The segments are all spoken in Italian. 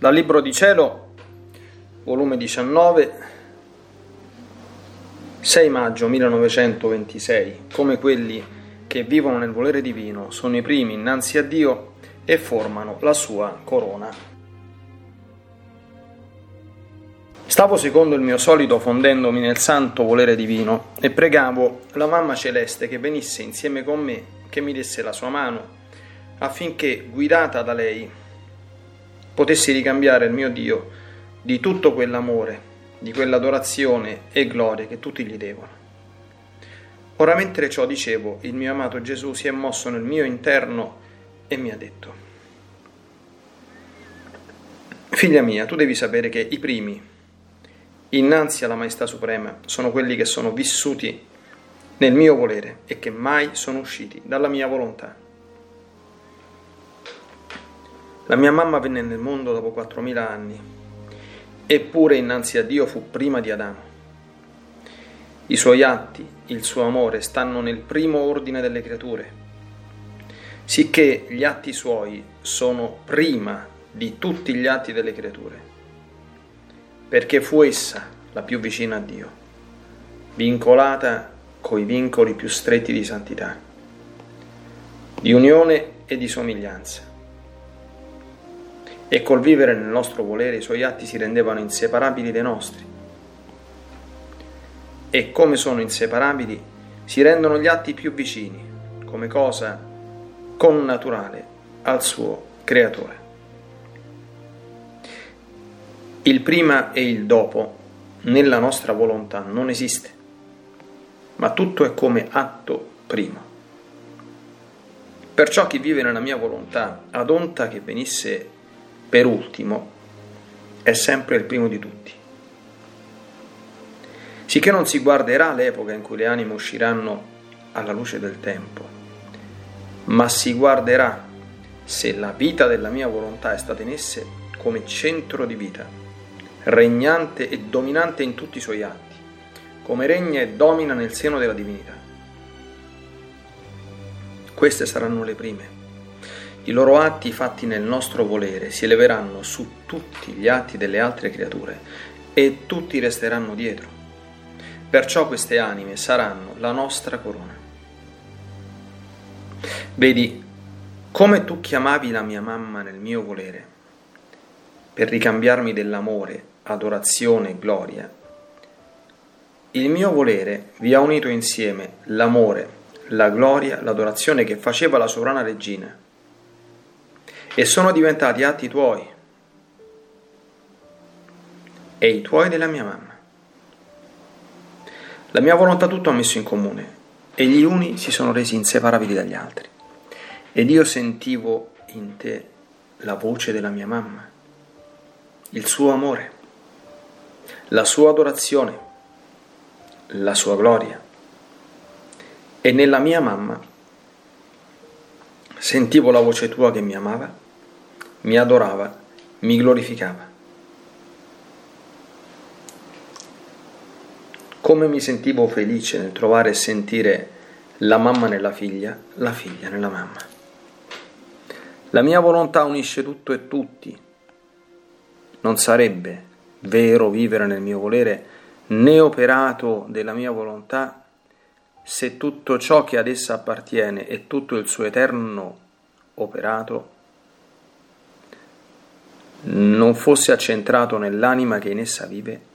Dal Libro di Cielo, volume 19, 6 maggio 1926, come quelli che vivono nel volere divino sono i primi innanzi a Dio e formano la sua corona. Stavo secondo il mio solito fondendomi nel santo volere divino e pregavo la mamma celeste che venisse insieme con me, che mi desse la sua mano, affinché, guidata da lei, potessi ricambiare il mio Dio di tutto quell'amore, di quell'adorazione e gloria che tutti gli devono. Ora mentre ciò dicevo, il mio amato Gesù si è mosso nel mio interno e mi ha detto, Figlia mia, tu devi sapere che i primi, innanzi alla Maestà Suprema, sono quelli che sono vissuti nel mio volere e che mai sono usciti dalla mia volontà. La mia mamma venne nel mondo dopo 4.000 anni, eppure innanzi a Dio fu prima di Adamo. I suoi atti, il suo amore stanno nel primo ordine delle creature, sicché gli atti suoi sono prima di tutti gli atti delle creature, perché fu essa la più vicina a Dio, vincolata coi vincoli più stretti di santità, di unione e di somiglianza e col vivere nel nostro volere i suoi atti si rendevano inseparabili dai nostri. E come sono inseparabili, si rendono gli atti più vicini, come cosa connaturale al suo creatore. Il prima e il dopo nella nostra volontà non esiste, ma tutto è come atto primo. Perciò chi vive nella mia volontà adonta che venisse per ultimo, è sempre il primo di tutti. Sicché non si guarderà l'epoca in cui le anime usciranno alla luce del tempo, ma si guarderà se la vita della mia volontà è stata in esse come centro di vita, regnante e dominante in tutti i suoi atti, come regna e domina nel seno della divinità. Queste saranno le prime i loro atti fatti nel nostro volere si eleveranno su tutti gli atti delle altre creature e tutti resteranno dietro. Perciò queste anime saranno la nostra corona. Vedi, come tu chiamavi la mia mamma nel mio volere, per ricambiarmi dell'amore, adorazione e gloria, il mio volere vi ha unito insieme l'amore, la gloria, l'adorazione che faceva la sovrana regina e sono diventati atti tuoi e i tuoi della mia mamma. La mia volontà tutto ha messo in comune e gli uni si sono resi inseparabili dagli altri. Ed io sentivo in te la voce della mia mamma, il suo amore, la sua adorazione, la sua gloria. E nella mia mamma Sentivo la voce tua che mi amava, mi adorava, mi glorificava. Come mi sentivo felice nel trovare e sentire la mamma nella figlia, la figlia nella mamma. La mia volontà unisce tutto e tutti. Non sarebbe vero vivere nel mio volere né operato della mia volontà se tutto ciò che ad essa appartiene e tutto il suo eterno operato non fosse accentrato nell'anima che in essa vive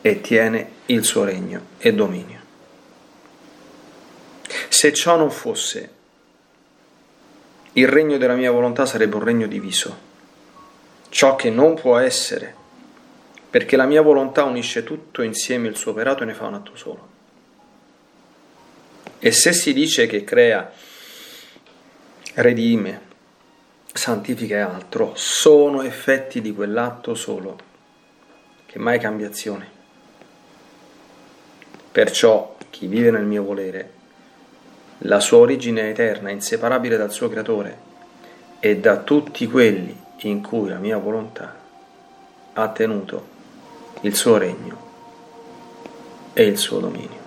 e tiene il suo regno e dominio. Se ciò non fosse, il regno della mia volontà sarebbe un regno diviso, ciò che non può essere, perché la mia volontà unisce tutto insieme il suo operato e ne fa un atto solo. E se si dice che crea, redime, santifica e altro, sono effetti di quell'atto solo, che mai cambia azione. Perciò chi vive nel mio volere, la sua origine è eterna, inseparabile dal suo creatore e da tutti quelli in cui la mia volontà ha tenuto il suo regno e il suo dominio.